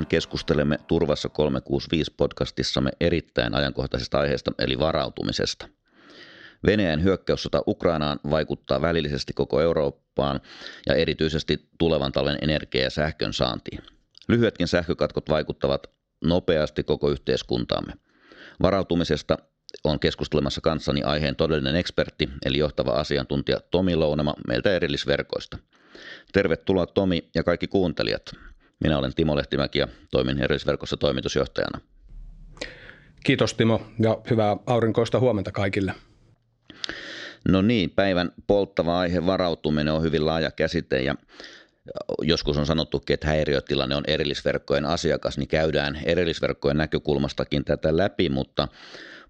Tänään keskustelemme Turvassa 365 podcastissamme erittäin ajankohtaisesta aiheesta eli varautumisesta. Venäjän hyökkäyssota Ukrainaan vaikuttaa välillisesti koko Eurooppaan ja erityisesti tulevan talven energia- ja sähkön saantiin. Lyhyetkin sähkökatkot vaikuttavat nopeasti koko yhteiskuntaamme. Varautumisesta on keskustelemassa kanssani aiheen todellinen ekspertti, eli johtava asiantuntija Tomi Lounama meiltä erillisverkoista. Tervetuloa Tomi ja kaikki kuuntelijat. Minä olen Timo Lehtimäki ja toimin erillisverkossa toimitusjohtajana. Kiitos Timo ja hyvää aurinkoista huomenta kaikille. No niin, päivän polttava aihe varautuminen on hyvin laaja käsite ja joskus on sanottukin, että häiriötilanne on erillisverkkojen asiakas, niin käydään erillisverkkojen näkökulmastakin tätä läpi, mutta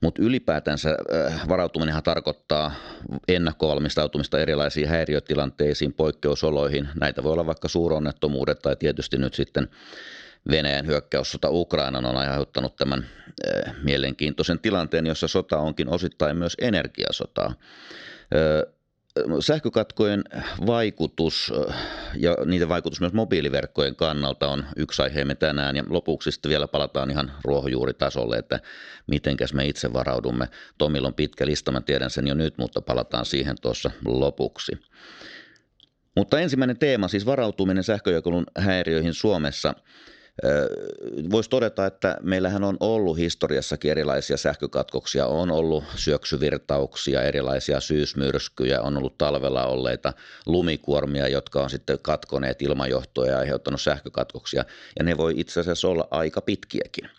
mutta ylipäätänsä äh, varautuminenhan tarkoittaa ennakkovalmistautumista erilaisiin häiriötilanteisiin, poikkeusoloihin. Näitä voi olla vaikka suuronnettomuudet tai tietysti nyt sitten Venäjän hyökkäyssota Ukrainan on aiheuttanut tämän äh, mielenkiintoisen tilanteen, jossa sota onkin osittain myös energiasotaa. Äh, sähkökatkojen vaikutus ja niiden vaikutus myös mobiiliverkkojen kannalta on yksi aiheemme tänään ja lopuksi sitten vielä palataan ihan ruohonjuuritasolle, että mitenkäs me itse varaudumme. Tomilla on pitkä lista, mä tiedän sen jo nyt, mutta palataan siihen tuossa lopuksi. Mutta ensimmäinen teema, siis varautuminen sähköjakelun häiriöihin Suomessa – Voisi todeta, että meillähän on ollut historiassakin erilaisia sähkökatkoksia, on ollut syöksyvirtauksia, erilaisia syysmyrskyjä, on ollut talvella olleita lumikuormia, jotka on sitten katkoneet ilmajohtoja ja aiheuttanut sähkökatkoksia, ja ne voi itse asiassa olla aika pitkiäkin.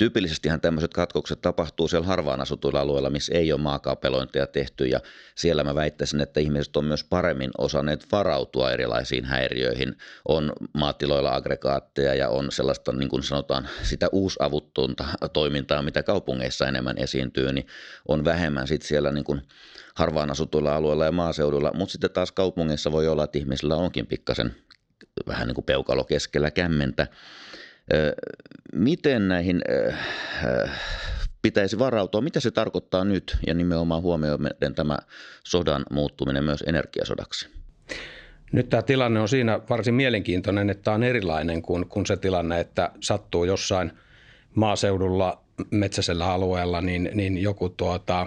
Tyypillisestihän tämmöiset katkokset tapahtuu siellä harvaan asutuilla alueilla, missä ei ole maakaapelointeja tehty ja siellä mä väittäisin, että ihmiset on myös paremmin osanneet varautua erilaisiin häiriöihin. On maatiloilla aggregaatteja ja on sellaista niin kuin sanotaan sitä uusavuttunta toimintaa, mitä kaupungeissa enemmän esiintyy, niin on vähemmän sitten siellä niin kuin harvaan asutuilla alueilla ja maaseudulla, mutta sitten taas kaupungeissa voi olla, että ihmisillä onkin pikkasen vähän niin kuin peukalo keskellä kämmentä Miten näihin pitäisi varautua? Mitä se tarkoittaa nyt ja nimenomaan huomioiden tämä sodan muuttuminen myös energiasodaksi? Nyt tämä tilanne on siinä varsin mielenkiintoinen, että tämä on erilainen kuin, kuin se tilanne, että sattuu jossain maaseudulla metsäisellä alueella niin, niin joku tuota,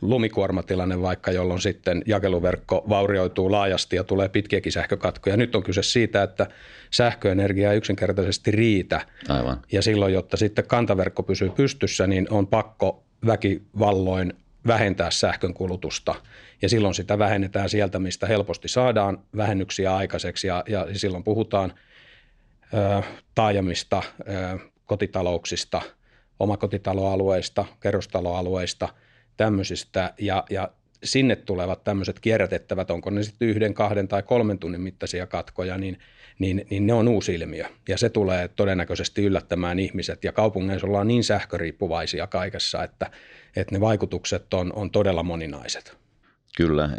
lumikuormatilanne vaikka, jolloin sitten jakeluverkko vaurioituu laajasti ja tulee pitkiäkin sähkökatkoja. Nyt on kyse siitä, että sähköenergia ei yksinkertaisesti riitä. Aivan. Ja silloin, jotta sitten kantaverkko pysyy pystyssä, niin on pakko väkivalloin vähentää sähkön kulutusta. Ja silloin sitä vähennetään sieltä, mistä helposti saadaan vähennyksiä aikaiseksi. Ja, ja silloin puhutaan ö, taajamista, ö, kotitalouksista – omakotitaloalueista, kerrostaloalueista, tämmöisistä ja, ja sinne tulevat tämmöiset kierrätettävät, onko ne sitten yhden, kahden tai kolmen tunnin mittaisia katkoja, niin, niin, niin ne on uusi ilmiö. Ja se tulee todennäköisesti yllättämään ihmiset. Ja kaupungeissa ollaan niin sähköriippuvaisia kaikessa, että, että ne vaikutukset on, on todella moninaiset. Kyllä,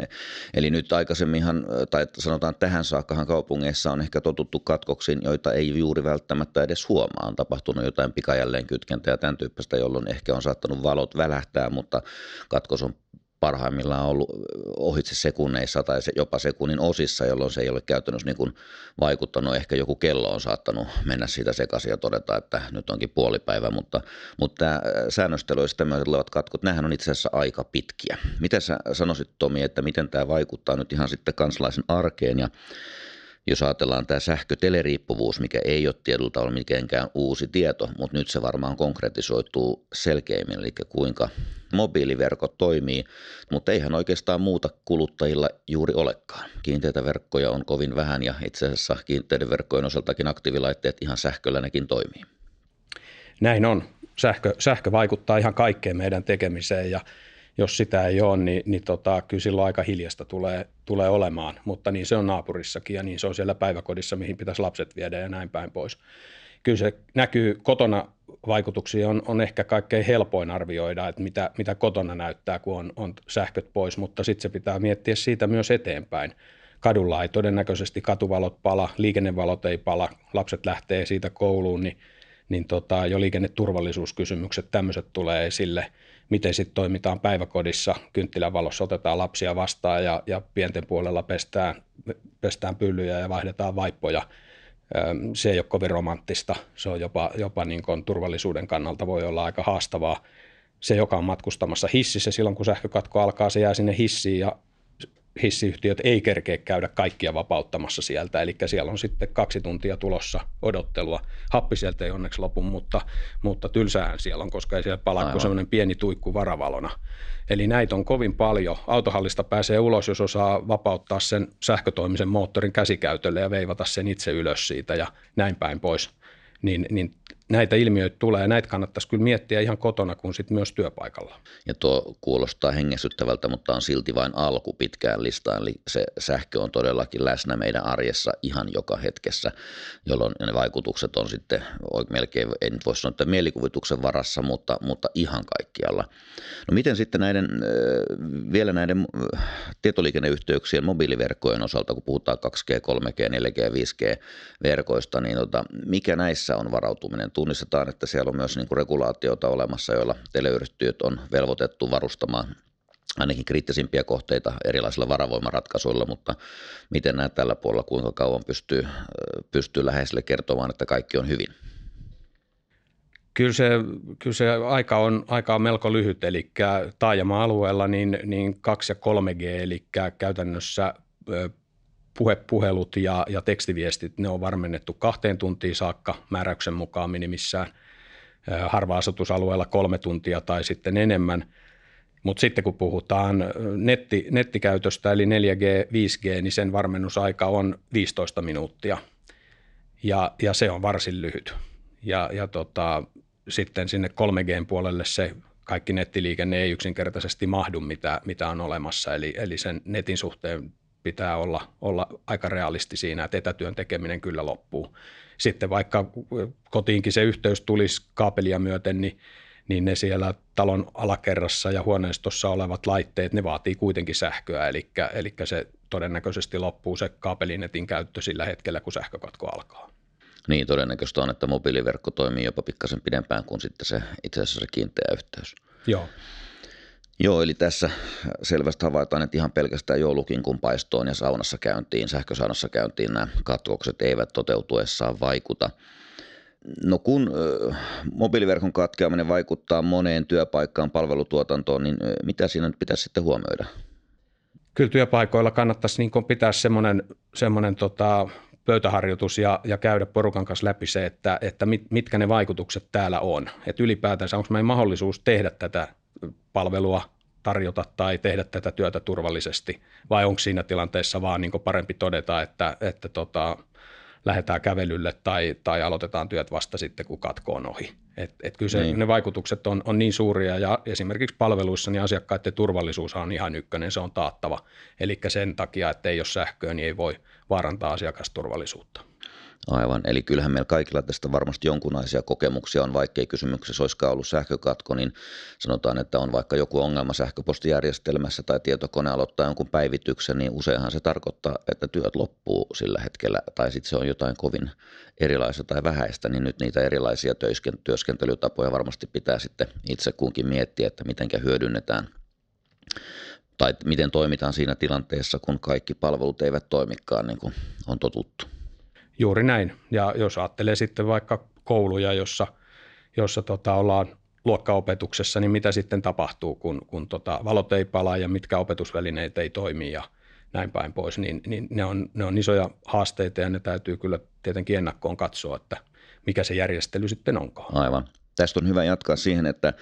eli nyt aikaisemminhan, tai sanotaan tähän saakkahan kaupungeissa on ehkä totuttu katkoksiin, joita ei juuri välttämättä edes huomaa. On tapahtunut jotain pikajälleen kytkentä ja tämän tyyppistä, jolloin ehkä on saattanut valot välähtää, mutta katkos on parhaimmillaan ollut ohitse sekunneissa tai jopa sekunnin osissa, jolloin se ei ole käytännössä niin kuin vaikuttanut. Ehkä joku kello on saattanut mennä siitä sekaisin ja todeta, että nyt onkin puolipäivä, mutta, mutta säännöstely ja tämmöiset olevat katkot, nämähän on itse asiassa aika pitkiä. Miten sä sanoisit Tomi, että miten tämä vaikuttaa nyt ihan sitten kansalaisen arkeen ja jos ajatellaan tämä sähköteleriippuvuus, mikä ei ole tietyltä ole mitenkään uusi tieto, mutta nyt se varmaan konkretisoituu selkeämmin, eli kuinka mobiiliverkot toimii, mutta eihän oikeastaan muuta kuluttajilla juuri olekaan. Kiinteitä verkkoja on kovin vähän ja itse asiassa kiinteiden verkkojen osaltakin aktiivilaitteet ihan sähköllä nekin toimii. Näin on. Sähkö, sähkö vaikuttaa ihan kaikkeen meidän tekemiseen ja jos sitä ei ole, niin, niin tota, kyllä silloin aika hiljasta tulee, tulee olemaan. Mutta niin se on naapurissakin ja niin se on siellä päiväkodissa, mihin pitäisi lapset viedä ja näin päin pois. Kyllä se näkyy kotona vaikutuksia on, on ehkä kaikkein helpoin arvioida, että mitä, mitä kotona näyttää, kun on, on sähköt pois, mutta sitten se pitää miettiä siitä myös eteenpäin. Kadulla ei todennäköisesti katuvalot pala, liikennevalot ei pala, lapset lähtee siitä kouluun, niin, niin tota, jo liikenneturvallisuuskysymykset, tämmöiset tulee esille – miten sitten toimitaan päiväkodissa, kynttilävalossa otetaan lapsia vastaan ja, ja pienten puolella pestään, pestään pyllyjä ja vaihdetaan vaippoja. Se ei ole kovin romanttista, se on jopa, jopa niin kuin turvallisuuden kannalta voi olla aika haastavaa. Se, joka on matkustamassa hississä, silloin kun sähkökatko alkaa, se jää sinne hissiin ja hissiyhtiöt ei kerkeä käydä kaikkia vapauttamassa sieltä, eli siellä on sitten kaksi tuntia tulossa odottelua. Happi sieltä ei onneksi lopu, mutta, mutta tylsään siellä on, koska ei siellä palaa kuin semmoinen pieni tuikku varavalona. Eli näitä on kovin paljon. Autohallista pääsee ulos, jos osaa vapauttaa sen sähkötoimisen moottorin käsikäytölle ja veivata sen itse ylös siitä ja näin päin pois. Niin, niin näitä ilmiöitä tulee ja näitä kannattaisi kyllä miettiä ihan kotona kuin sit myös työpaikalla. Ja tuo kuulostaa hengesyttävältä, mutta on silti vain alku pitkään listaan, eli se sähkö on todellakin läsnä meidän arjessa ihan joka hetkessä, jolloin ne vaikutukset on sitten melkein, en nyt voi sanoa, että mielikuvituksen varassa, mutta, mutta ihan kaikkialla. No miten sitten näiden, vielä näiden tietoliikenneyhteyksien mobiiliverkkojen osalta, kun puhutaan 2G, 3G, 4G, 5G verkoista, niin tota, mikä näissä on varautuminen tunnistetaan, että siellä on myös niin kuin regulaatiota olemassa, joilla teleyhtiöt on velvoitettu varustamaan ainakin kriittisimpiä kohteita erilaisilla varavoimaratkaisuilla, mutta miten näet tällä puolella, kuinka kauan pystyy, pystyy läheisille kertomaan, että kaikki on hyvin? Kyllä se, kyllä se aika, on, aika on melko lyhyt, eli taajama-alueella niin, niin 2 ja 3G, eli käytännössä puhepuhelut ja, ja tekstiviestit, ne on varmennettu kahteen tuntiin saakka määräyksen mukaan minimissään. Harva-asutusalueella kolme tuntia tai sitten enemmän. Mutta sitten kun puhutaan netti, nettikäytöstä eli 4G, 5G, niin sen varmennusaika on 15 minuuttia. Ja, ja se on varsin lyhyt. Ja, ja tota, sitten sinne 3G puolelle se kaikki nettiliikenne ei yksinkertaisesti mahdu, mitä, mitä on olemassa. Eli, eli sen netin suhteen pitää olla, olla aika realisti siinä, että etätyön tekeminen kyllä loppuu. Sitten vaikka kotiinkin se yhteys tulisi kaapelia myöten, niin, niin ne siellä talon alakerrassa ja huoneistossa olevat laitteet, ne vaatii kuitenkin sähköä, eli, eli se todennäköisesti loppuu se kaapelinetin käyttö sillä hetkellä, kun sähkökatko alkaa. Niin, todennäköistä on, että mobiiliverkko toimii jopa pikkasen pidempään kuin sitten se itse asiassa se kiinteä yhteys. Joo. Joo, eli tässä selvästi havaitaan, että ihan pelkästään joulukin kun paistoon ja saunassa käyntiin, sähkösaunassa käyntiin nämä katkokset eivät toteutuessaan vaikuta. No kun mobiiliverkon katkeaminen vaikuttaa moneen työpaikkaan, palvelutuotantoon, niin mitä siinä nyt pitäisi sitten huomioida? Kyllä työpaikoilla kannattaisi niin pitää semmoinen, semmoinen tota, pöytäharjoitus ja, ja käydä porukan kanssa läpi se, että, että mit, mitkä ne vaikutukset täällä on. Että ylipäätänsä onko meidän mahdollisuus tehdä tätä palvelua tarjota tai tehdä tätä työtä turvallisesti, vai onko siinä tilanteessa vaan niin parempi todeta, että, että tota, lähdetään kävelylle tai, tai aloitetaan työt vasta sitten, kun katko on ohi. Et, et kyllä se, niin. ne vaikutukset on, on niin suuria ja esimerkiksi palveluissa niin asiakkaiden turvallisuus on ihan ykkönen, se on taattava. Eli sen takia, että ei ole sähköä, niin ei voi vaarantaa asiakasturvallisuutta. Aivan, eli kyllähän meillä kaikilla tästä varmasti jonkunlaisia kokemuksia on, vaikkei kysymyksessä olisikaan ollut sähkökatko, niin sanotaan, että on vaikka joku ongelma sähköpostijärjestelmässä tai tietokone aloittaa jonkun päivityksen, niin useinhan se tarkoittaa, että työt loppuu sillä hetkellä, tai sitten se on jotain kovin erilaista tai vähäistä, niin nyt niitä erilaisia työskentelytapoja varmasti pitää sitten itse kunkin miettiä, että miten hyödynnetään tai miten toimitaan siinä tilanteessa, kun kaikki palvelut eivät toimikaan niin kuin on totuttu. Juuri näin. Ja jos ajattelee sitten vaikka kouluja, jossa, jossa tota ollaan luokkaopetuksessa, niin mitä sitten tapahtuu, kun, kun tota valot ei palaa ja mitkä opetusvälineet ei toimi ja näin päin pois, niin, niin ne, on, ne on isoja haasteita ja ne täytyy kyllä tietenkin ennakkoon katsoa, että mikä se järjestely sitten onkaan. Aivan. Tästä on hyvä jatkaa siihen, että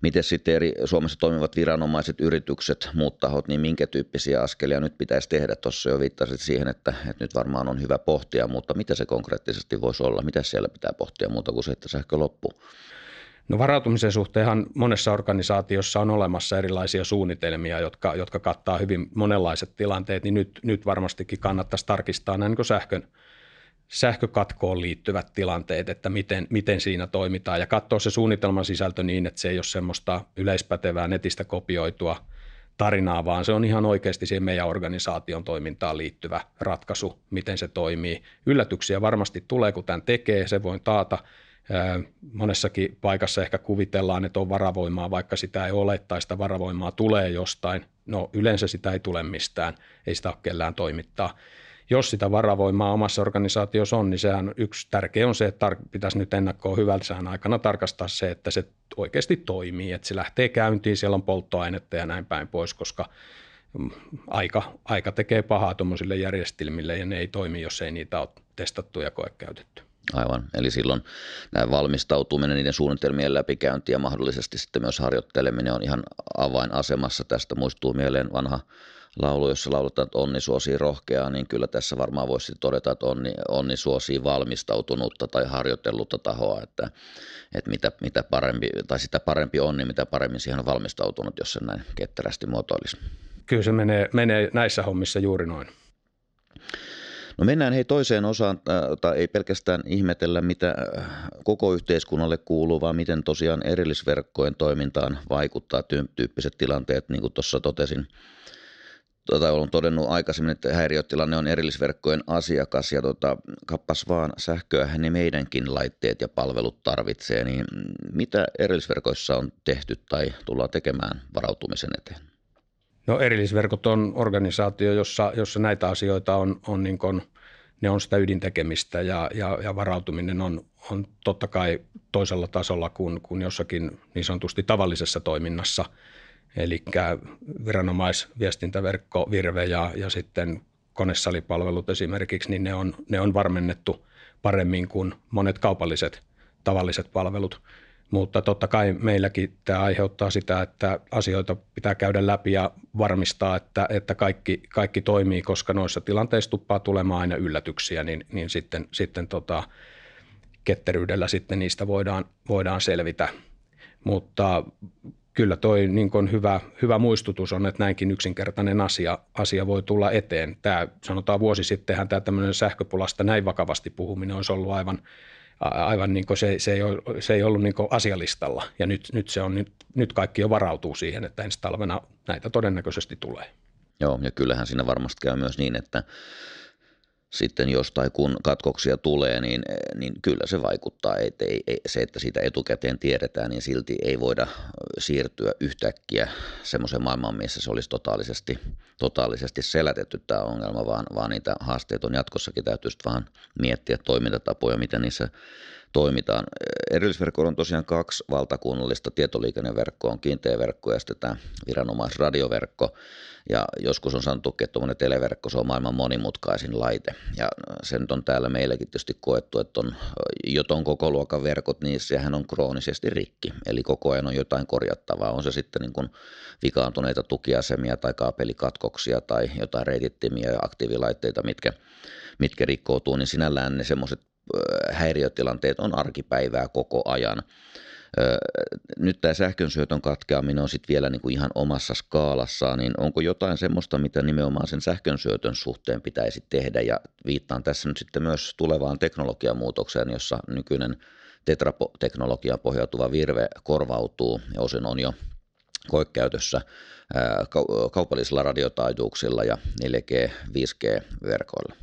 miten sitten eri Suomessa toimivat viranomaiset, yritykset, muut tahot, niin minkä tyyppisiä askelia nyt pitäisi tehdä. Tuossa jo viittasit siihen, että, että nyt varmaan on hyvä pohtia, mutta mitä se konkreettisesti voisi olla? Mitä siellä pitää pohtia muuta kuin se, että sähkö loppuu? No varautumisen suhteenhan monessa organisaatiossa on olemassa erilaisia suunnitelmia, jotka, jotka kattaa hyvin monenlaiset tilanteet, niin nyt, nyt varmastikin kannattaisi tarkistaa näin niin sähkön sähkökatkoon liittyvät tilanteet, että miten, miten siinä toimitaan ja katsoa se suunnitelman sisältö niin, että se ei ole semmoista yleispätevää netistä kopioitua tarinaa, vaan se on ihan oikeasti siihen meidän organisaation toimintaan liittyvä ratkaisu, miten se toimii. Yllätyksiä varmasti tulee, kun tämän tekee, se voin taata. Monessakin paikassa ehkä kuvitellaan, että on varavoimaa, vaikka sitä ei ole tai sitä varavoimaa tulee jostain. No yleensä sitä ei tule mistään, ei sitä ole kellään toimittaa. Jos sitä varavoimaa omassa organisaatiossa on, niin sehän yksi tärkeä on se, että tar- pitäisi nyt ennakkoon hyvältä sään aikana tarkastaa se, että se oikeasti toimii, että se lähtee käyntiin, siellä on polttoainetta ja näin päin pois, koska mm, aika, aika tekee pahaa tuommoisille järjestelmille ja ne ei toimi, jos ei niitä ole testattu ja koekäytetty. Aivan, eli silloin nämä valmistautuminen, niiden suunnitelmien läpikäynti ja mahdollisesti sitten myös harjoitteleminen on ihan avainasemassa. Tästä muistuu mieleen vanha laulu, jossa lauletaan, että onni suosii rohkeaa, niin kyllä tässä varmaan voisi todeta, että onni, onni suosii valmistautunutta tai harjoitellutta tahoa, että, että mitä, mitä parempi, tai sitä parempi onni, mitä paremmin siihen on valmistautunut, jos se näin ketterästi muotoilisi. Kyllä se menee, menee näissä hommissa juuri noin. No mennään hei toiseen osaan, tai ei pelkästään ihmetellä, mitä koko yhteiskunnalle kuuluu, vaan miten tosiaan erillisverkkojen toimintaan vaikuttaa tyyppiset tilanteet, niin kuin tuossa totesin. Tota, olen todennut aikaisemmin, että häiriötilanne on erillisverkkojen asiakas ja tota, kappas vaan sähköä niin meidänkin laitteet ja palvelut tarvitsee, niin mitä erillisverkoissa on tehty tai tullaan tekemään varautumisen eteen? No erillisverkot on organisaatio, jossa, jossa näitä asioita on, on niin kuin, ne on sitä ydintekemistä ja, ja, ja varautuminen on, on totta kai toisella tasolla kuin, kuin jossakin niin sanotusti tavallisessa toiminnassa. Eli viranomaisviestintäverkko, Virve ja, ja sitten konesalipalvelut esimerkiksi, niin ne on, ne on varmennettu paremmin kuin monet kaupalliset tavalliset palvelut – mutta totta kai meilläkin tämä aiheuttaa sitä, että asioita pitää käydä läpi ja varmistaa, että, että kaikki, kaikki toimii, koska noissa tilanteissa tuppaa tulemaan aina yllätyksiä, niin, niin sitten, sitten tota, ketteryydellä sitten niistä voidaan, voidaan selvitä. Mutta kyllä toi niin kuin hyvä, hyvä muistutus on, että näinkin yksinkertainen asia, asia voi tulla eteen. Tämä, sanotaan vuosi sittenhän tämä tämmöinen sähköpulasta näin vakavasti puhuminen olisi ollut aivan aivan niin kuin se, se, ei ole, se ei ollut niin kuin asialistalla. Ja nyt, nyt, se on, nyt, nyt kaikki jo varautuu siihen, että ensi talvena näitä todennäköisesti tulee. Joo, ja kyllähän siinä varmasti käy myös niin, että sitten jos tai kun katkoksia tulee, niin, niin kyllä se vaikuttaa. Et ei, ei, se, että siitä etukäteen tiedetään, niin silti ei voida siirtyä yhtäkkiä semmoiseen maailmaan, missä se olisi totaalisesti, totaalisesti selätetty tämä ongelma, vaan, vaan niitä haasteita on jatkossakin. Täytyy vaan miettiä toimintatapoja, miten niissä toimitaan. Erillisverkko on tosiaan kaksi valtakunnallista tietoliikenneverkkoa, on kiinteä verkko ja sitten tämä viranomaisradioverkko. Ja joskus on sanottu, että tuommoinen televerkko se on maailman monimutkaisin laite. Ja se nyt on täällä meilläkin tietysti koettu, että on jo ton koko luokan verkot, niin sehän on kroonisesti rikki. Eli koko ajan on jotain korjattavaa. On se sitten niin kuin vikaantuneita tukiasemia tai kaapelikatkoksia tai jotain reitittimiä ja aktiivilaitteita, mitkä, mitkä rikkoutuu, niin sinällään ne semmoiset häiriötilanteet on arkipäivää koko ajan. Nyt tämä sähkönsyötön katkeaminen on sitten vielä niin kuin ihan omassa skaalassaan, niin onko jotain semmoista, mitä nimenomaan sen sähkönsyötön suhteen pitäisi tehdä? Ja viittaan tässä nyt sitten myös tulevaan teknologiamuutokseen, jossa nykyinen tetrateknologiaan pohjautuva virve korvautuu ja osin on jo koekäytössä kaupallisilla radiotaajuuksilla ja 4G, 5G-verkoilla.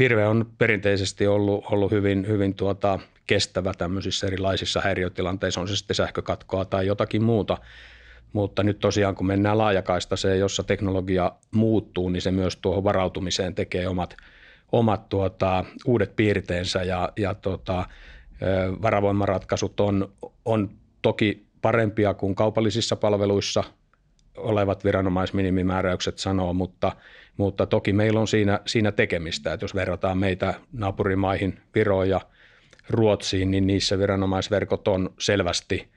Virve on perinteisesti ollut, ollut hyvin, hyvin tuota, kestävä tämmöisissä erilaisissa häiriötilanteissa, on se sitten sähkökatkoa tai jotakin muuta. Mutta nyt tosiaan kun mennään laajakaistaiseen, jossa teknologia muuttuu, niin se myös tuohon varautumiseen tekee omat, omat tuota, uudet piirteensä ja, ja tuota, varavoimaratkaisut on, on toki parempia kuin kaupallisissa palveluissa olevat viranomaisminimimääräykset sanoo, mutta, mutta toki meillä on siinä, siinä tekemistä, että jos verrataan meitä naapurimaihin, Viroon ja Ruotsiin, niin niissä viranomaisverkot on selvästi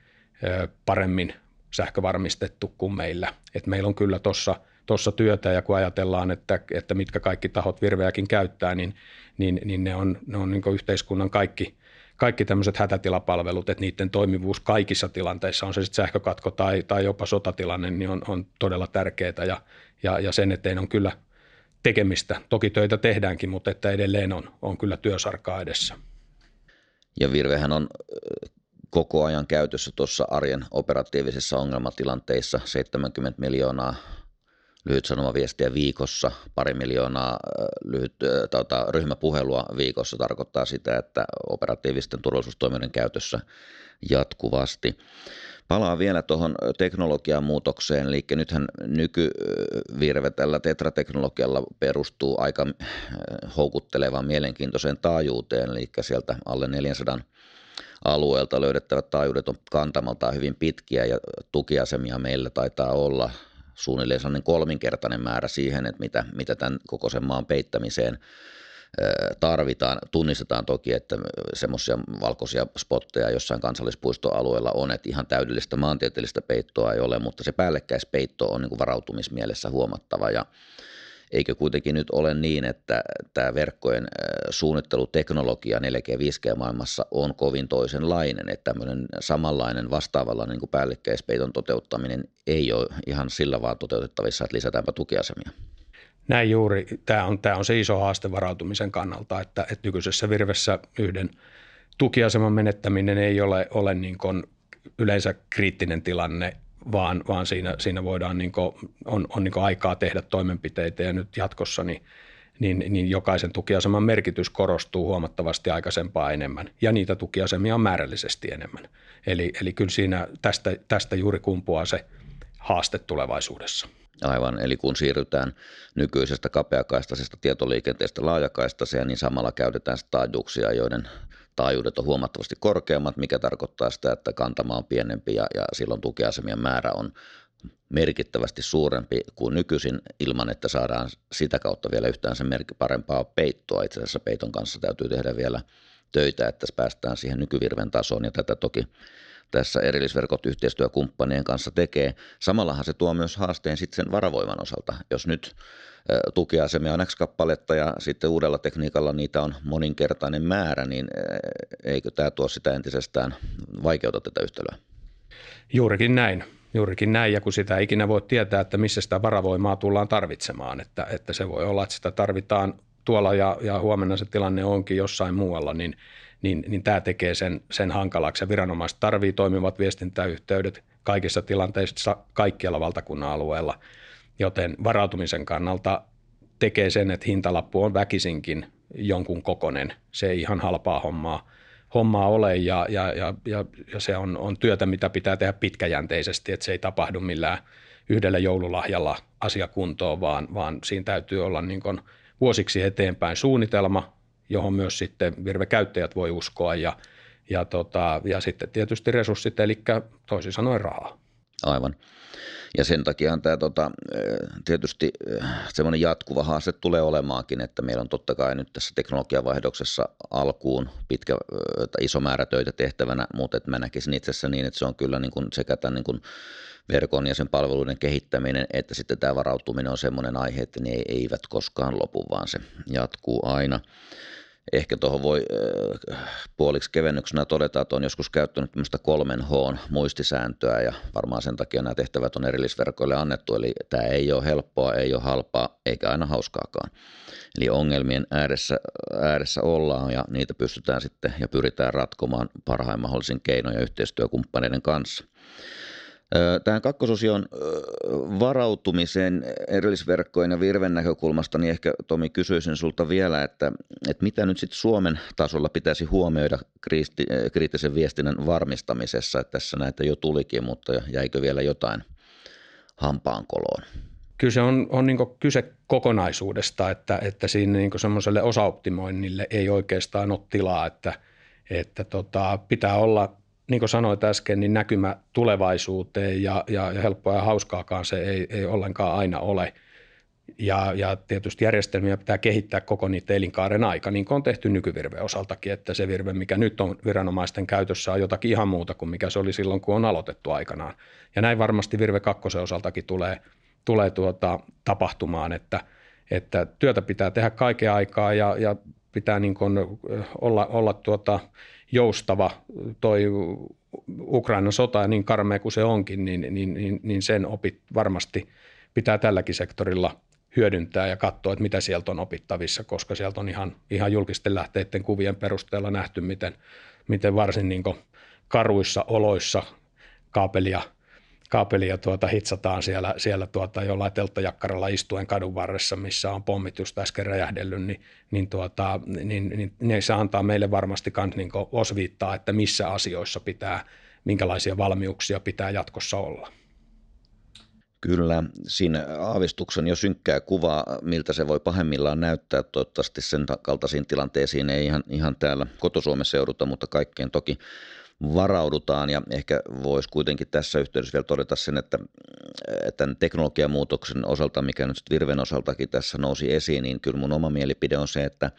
paremmin sähkövarmistettu kuin meillä. Et meillä on kyllä tuossa tossa työtä ja kun ajatellaan, että, että mitkä kaikki tahot virveäkin käyttää, niin, niin, niin ne on, ne on niin yhteiskunnan kaikki, kaikki tämmöiset hätätilapalvelut, että niiden toimivuus kaikissa tilanteissa, on se sitten sähkökatko tai, tai jopa sotatilanne, niin on, on todella tärkeää ja, ja, ja sen eteen on kyllä tekemistä. Toki töitä tehdäänkin, mutta että edelleen on, on kyllä työsarkaa edessä. Ja Virvehän on koko ajan käytössä tuossa arjen operatiivisissa ongelmatilanteissa 70 miljoonaa lyhyt sanomaviestiä viikossa, pari miljoonaa lyhyt, tuota, ryhmäpuhelua viikossa tarkoittaa sitä, että operatiivisten turvallisuustoimien käytössä jatkuvasti. Palaan vielä tuohon teknologian muutokseen, eli nythän nykyvirve tällä tetrateknologialla perustuu aika houkuttelevaan mielenkiintoiseen taajuuteen, eli sieltä alle 400 alueelta löydettävät taajuudet on kantamaltaan hyvin pitkiä ja tukiasemia meillä taitaa olla suunnilleen sellainen kolminkertainen määrä siihen, että mitä, mitä tämän koko sen maan peittämiseen tarvitaan. Tunnistetaan toki, että semmoisia valkoisia spotteja jossain kansallispuistoalueella on, että ihan täydellistä maantieteellistä peittoa ei ole, mutta se päällekkäispeitto on niin varautumismielessä huomattava ja Eikö kuitenkin nyt ole niin, että tämä verkkojen suunnitteluteknologia 4G 5G maailmassa on kovin toisenlainen, että tämmöinen samanlainen vastaavalla niin kuin päällekkäispeiton toteuttaminen ei ole ihan sillä vaan toteutettavissa, että lisätäänpä tukiasemia. Näin juuri. Tämä on, tämä on se iso haaste varautumisen kannalta, että, että nykyisessä virvessä yhden tukiaseman menettäminen ei ole, ole niin kuin yleensä kriittinen tilanne, vaan, vaan siinä, siinä voidaan niin kuin, on, on niin aikaa tehdä toimenpiteitä ja nyt jatkossa niin, niin, niin jokaisen tukiaseman merkitys korostuu huomattavasti aikaisempaa enemmän ja niitä tukiasemia on määrällisesti enemmän. Eli, eli kyllä siinä tästä, tästä juuri kumpuaa se haaste tulevaisuudessa. Aivan, eli kun siirrytään nykyisestä kapeakaistaisesta tietoliikenteestä laajakaistaiseen, niin samalla käytetään taajuuksia, joiden taajuudet on huomattavasti korkeammat, mikä tarkoittaa sitä, että kantama on pienempi ja, ja silloin tukiasemien määrä on merkittävästi suurempi kuin nykyisin ilman, että saadaan sitä kautta vielä yhtään sen parempaa peittoa. Itse asiassa peiton kanssa täytyy tehdä vielä töitä, että päästään siihen nykyvirven tasoon ja tätä toki tässä erillisverkot yhteistyökumppanien kanssa tekee. Samallahan se tuo myös haasteen sitten sen varavoiman osalta. Jos nyt tukiasemia on X-kappaletta ja sitten uudella tekniikalla niitä on moninkertainen määrä, niin eikö tämä tuo sitä entisestään vaikeuta tätä yhtälöä? Juurikin näin. Juurikin näin, ja kun sitä ikinä voi tietää, että missä sitä varavoimaa tullaan tarvitsemaan, että, että se voi olla, että sitä tarvitaan tuolla ja, ja huomenna se tilanne onkin jossain muualla, niin, niin, niin tämä tekee sen, sen hankalaksi. Ja viranomaiset tarvii toimivat viestintäyhteydet kaikissa tilanteissa kaikkialla valtakunnan alueella, joten varautumisen kannalta tekee sen, että hintalappu on väkisinkin jonkun kokonen. Se ei ihan halpaa hommaa, hommaa ole ja, ja, ja, ja, ja se on, on työtä, mitä pitää tehdä pitkäjänteisesti, että se ei tapahdu millään yhdellä joululahjalla asiakuntoon, vaan, vaan siinä täytyy olla niin kuin vuosiksi eteenpäin suunnitelma, johon myös sitten virvekäyttäjät voi uskoa ja, ja, tota, ja sitten tietysti resurssit, eli toisin sanoen rahaa. Aivan. Ja sen takia tämä tota, tietysti semmoinen jatkuva haaste tulee olemaankin, että meillä on totta kai nyt tässä teknologiavaihdoksessa alkuun pitkä iso määrä töitä tehtävänä, mutta että mä näkisin itse asiassa niin, että se on kyllä niin kuin sekä tämän niin kuin verkon ja sen palveluiden kehittäminen, että sitten tämä varautuminen on semmoinen aihe, että ne eivät koskaan lopu, vaan se jatkuu aina. Ehkä tuohon voi puoliksi kevennyksenä todeta, että on joskus käyttänyt tämmöistä kolmen H muistisääntöä ja varmaan sen takia nämä tehtävät on erillisverkoille annettu, eli tämä ei ole helppoa, ei ole halpaa eikä aina hauskaakaan. Eli ongelmien ääressä, ääressä ollaan ja niitä pystytään sitten ja pyritään ratkomaan parhain mahdollisin keinoin ja yhteistyökumppaneiden kanssa. Tähän kakkososion varautumisen erillisverkkojen ja virven näkökulmasta, niin ehkä Tomi kysyisin sulta vielä, että, että mitä nyt sitten Suomen tasolla pitäisi huomioida kriittisen viestinnän varmistamisessa, että tässä näitä jo tulikin, mutta jäikö vielä jotain hampaankoloon? Kyllä se on, on niin kyse kokonaisuudesta, että, että siinä niin semmoiselle osaoptimoinnille ei oikeastaan ole tilaa, että, että tota, pitää olla niin kuin sanoit äsken, niin näkymä tulevaisuuteen ja, ja, ja helppoa ja hauskaakaan se ei, ei ollenkaan aina ole. Ja, ja tietysti järjestelmiä pitää kehittää koko niiden elinkaaren aika, niin kuin on tehty nykyvirven osaltakin, että se virve, mikä nyt on viranomaisten käytössä, on jotakin ihan muuta kuin mikä se oli silloin, kun on aloitettu aikanaan. Ja näin varmasti virve kakkosen osaltakin tulee, tulee tuota, tapahtumaan, että, että työtä pitää tehdä kaiken aikaa ja, ja pitää niin kuin olla, olla tuota, joustava. Toi Ukrainan sota, niin karmea kuin se onkin, niin, niin, niin, niin sen opit varmasti pitää tälläkin sektorilla hyödyntää ja katsoa, että mitä sieltä on opittavissa, koska sieltä on ihan, ihan julkisten lähteiden kuvien perusteella nähty, miten, miten varsin niin karuissa oloissa kaapelia – kaapelia tuota hitsataan siellä, siellä tuota jollain telttajakkaralla istuen kadun varressa, missä on pommitus äsken räjähdellyt, niin, niin, tuota, niin, niin, niin se antaa meille varmasti myös niin osviittaa, että missä asioissa pitää, minkälaisia valmiuksia pitää jatkossa olla. Kyllä, siinä aavistuksen jo synkkää kuvaa, miltä se voi pahimmillaan näyttää. Toivottavasti sen kaltaisiin tilanteisiin ei ihan, ihan täällä kotosuomessa jouduta, mutta kaikkeen toki varaudutaan ja ehkä voisi kuitenkin tässä yhteydessä vielä todeta sen, että tämän teknologiamuutoksen osalta, mikä nyt Virven osaltakin tässä nousi esiin, niin kyllä mun oma mielipide on se, että,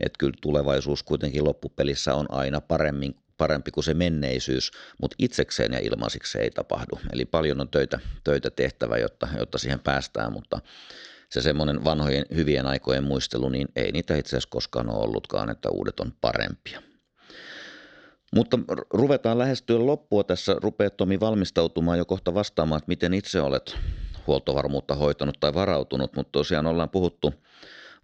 että kyllä tulevaisuus kuitenkin loppupelissä on aina paremmin parempi kuin se menneisyys, mutta itsekseen ja ilmaisiksi se ei tapahdu. Eli paljon on töitä, töitä tehtävä, jotta, jotta siihen päästään, mutta se semmoinen vanhojen hyvien aikojen muistelu, niin ei niitä itse asiassa koskaan ole ollutkaan, että uudet on parempia. Mutta ruvetaan lähestyä loppua tässä. Rupeat Tomi valmistautumaan jo kohta vastaamaan, että miten itse olet huoltovarmuutta hoitanut tai varautunut, mutta tosiaan ollaan puhuttu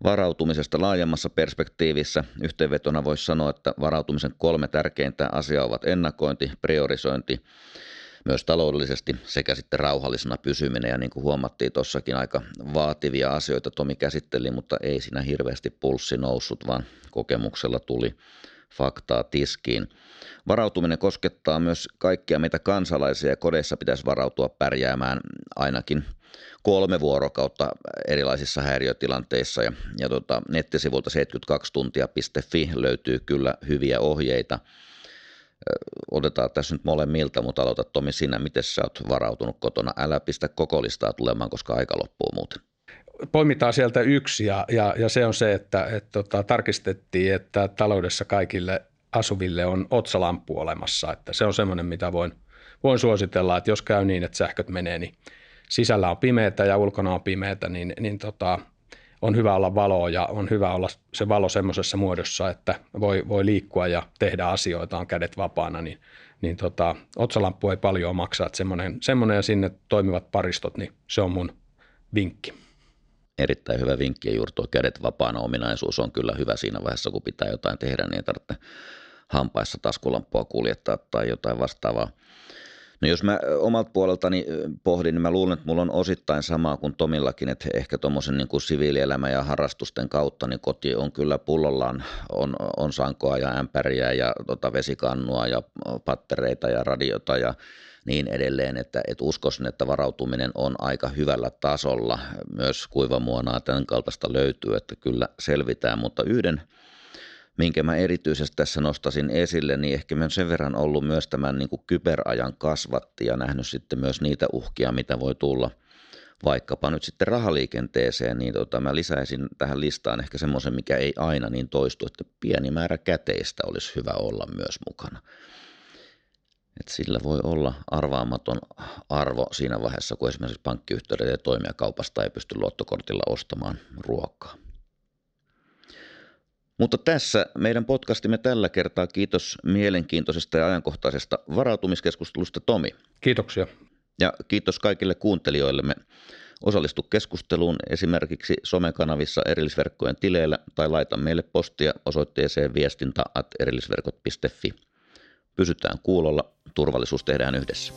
varautumisesta laajemmassa perspektiivissä. Yhteenvetona voisi sanoa, että varautumisen kolme tärkeintä asiaa ovat ennakointi, priorisointi, myös taloudellisesti sekä sitten rauhallisena pysyminen. Ja niin kuin huomattiin tuossakin aika vaativia asioita Tomi käsitteli, mutta ei siinä hirveästi pulssi noussut, vaan kokemuksella tuli faktaa tiskiin. Varautuminen koskettaa myös kaikkia meitä kansalaisia ja kodeissa pitäisi varautua pärjäämään ainakin kolme vuorokautta erilaisissa häiriötilanteissa ja, ja tota, nettisivulta 72tuntia.fi löytyy kyllä hyviä ohjeita. Otetaan tässä nyt molemmilta, mutta aloita Tomi sinä, miten sä oot varautunut kotona. Älä pistä koko listaa tulemaan, koska aika loppuu muuten poimitaan sieltä yksi ja, ja, ja se on se, että et, tota, tarkistettiin, että taloudessa kaikille asuville on otsalamppu olemassa. Että se on semmoinen, mitä voin, voin suositella, että jos käy niin, että sähköt menee, niin sisällä on pimeätä ja ulkona on pimeätä, niin, niin tota, on hyvä olla valoa ja on hyvä olla se valo semmoisessa muodossa, että voi, voi liikkua ja tehdä asioita, on kädet vapaana, niin, niin tota, otsalamppu ei paljon maksaa, että semmoinen, semmoinen ja sinne toimivat paristot, niin se on mun vinkki erittäin hyvä vinkki ja juuri tuo kädet vapaana ominaisuus on kyllä hyvä siinä vaiheessa, kun pitää jotain tehdä, niin ei tarvitse hampaissa taskulampua kuljettaa tai jotain vastaavaa. No jos mä omalta puoleltani pohdin, niin mä luulen, että mulla on osittain samaa kuin Tomillakin, että ehkä tuommoisen niin kuin siviilielämän ja harrastusten kautta niin koti on kyllä pullollaan, on, on sankoa ja ämpäriä ja tota, vesikannua ja pattereita ja radiota ja niin edelleen, että, että uskoisin, että varautuminen on aika hyvällä tasolla. Myös kuivamuonaa tämän kaltaista löytyy, että kyllä selvitään, mutta yhden minkä mä erityisesti tässä nostasin esille, niin ehkä mä sen verran ollut myös tämän niin kuin kyberajan kasvatti ja nähnyt sitten myös niitä uhkia, mitä voi tulla vaikkapa nyt sitten rahaliikenteeseen, niin tota, mä lisäisin tähän listaan ehkä semmoisen, mikä ei aina niin toistu, että pieni määrä käteistä olisi hyvä olla myös mukana. Et sillä voi olla arvaamaton arvo siinä vaiheessa, kun esimerkiksi pankkiyhteydet ja toimijakaupasta ei pysty luottokortilla ostamaan ruokaa. Mutta tässä meidän podcastimme tällä kertaa. Kiitos mielenkiintoisesta ja ajankohtaisesta varautumiskeskustelusta Tomi. Kiitoksia. Ja kiitos kaikille kuuntelijoillemme. Osallistu keskusteluun esimerkiksi somekanavissa erillisverkkojen tileillä tai laita meille postia osoitteeseen viestintä.erillisverkot.fi. Pysytään kuulolla turvallisuus tehdään yhdessä.